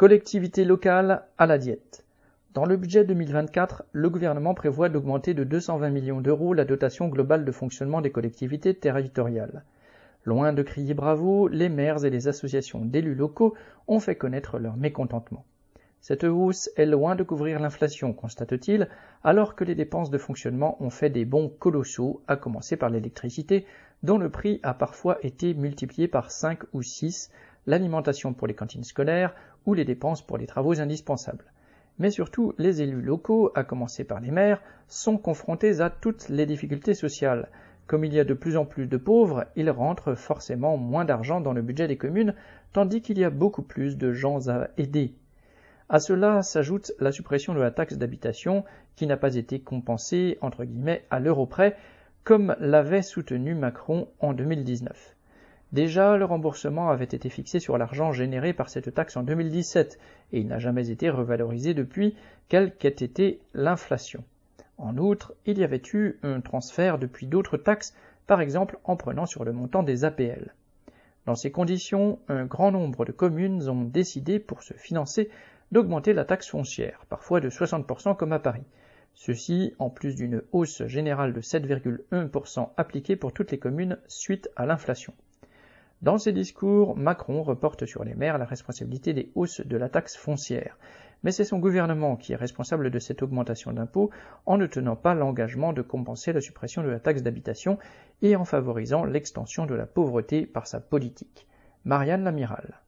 Collectivités locales à la diète. Dans le budget 2024, le gouvernement prévoit d'augmenter de 220 millions d'euros la dotation globale de fonctionnement des collectivités territoriales. Loin de crier bravo, les maires et les associations d'élus locaux ont fait connaître leur mécontentement. Cette hausse est loin de couvrir l'inflation, constate-t-il, alors que les dépenses de fonctionnement ont fait des bons colossaux, à commencer par l'électricité, dont le prix a parfois été multiplié par 5 ou 6, l'alimentation pour les cantines scolaires ou les dépenses pour les travaux indispensables. Mais surtout, les élus locaux, à commencer par les maires, sont confrontés à toutes les difficultés sociales. Comme il y a de plus en plus de pauvres, ils rentrent forcément moins d'argent dans le budget des communes, tandis qu'il y a beaucoup plus de gens à aider. À cela s'ajoute la suppression de la taxe d'habitation qui n'a pas été compensée entre guillemets à l'euro près comme l'avait soutenu Macron en 2019. Déjà, le remboursement avait été fixé sur l'argent généré par cette taxe en 2017 et il n'a jamais été revalorisé depuis, quelle qu'ait été l'inflation. En outre, il y avait eu un transfert depuis d'autres taxes, par exemple en prenant sur le montant des APL. Dans ces conditions, un grand nombre de communes ont décidé, pour se financer, d'augmenter la taxe foncière, parfois de 60% comme à Paris. Ceci en plus d'une hausse générale de 7,1% appliquée pour toutes les communes suite à l'inflation. Dans ses discours, Macron reporte sur les maires la responsabilité des hausses de la taxe foncière. Mais c'est son gouvernement qui est responsable de cette augmentation d'impôts en ne tenant pas l'engagement de compenser la suppression de la taxe d'habitation et en favorisant l'extension de la pauvreté par sa politique. Marianne Lamiral.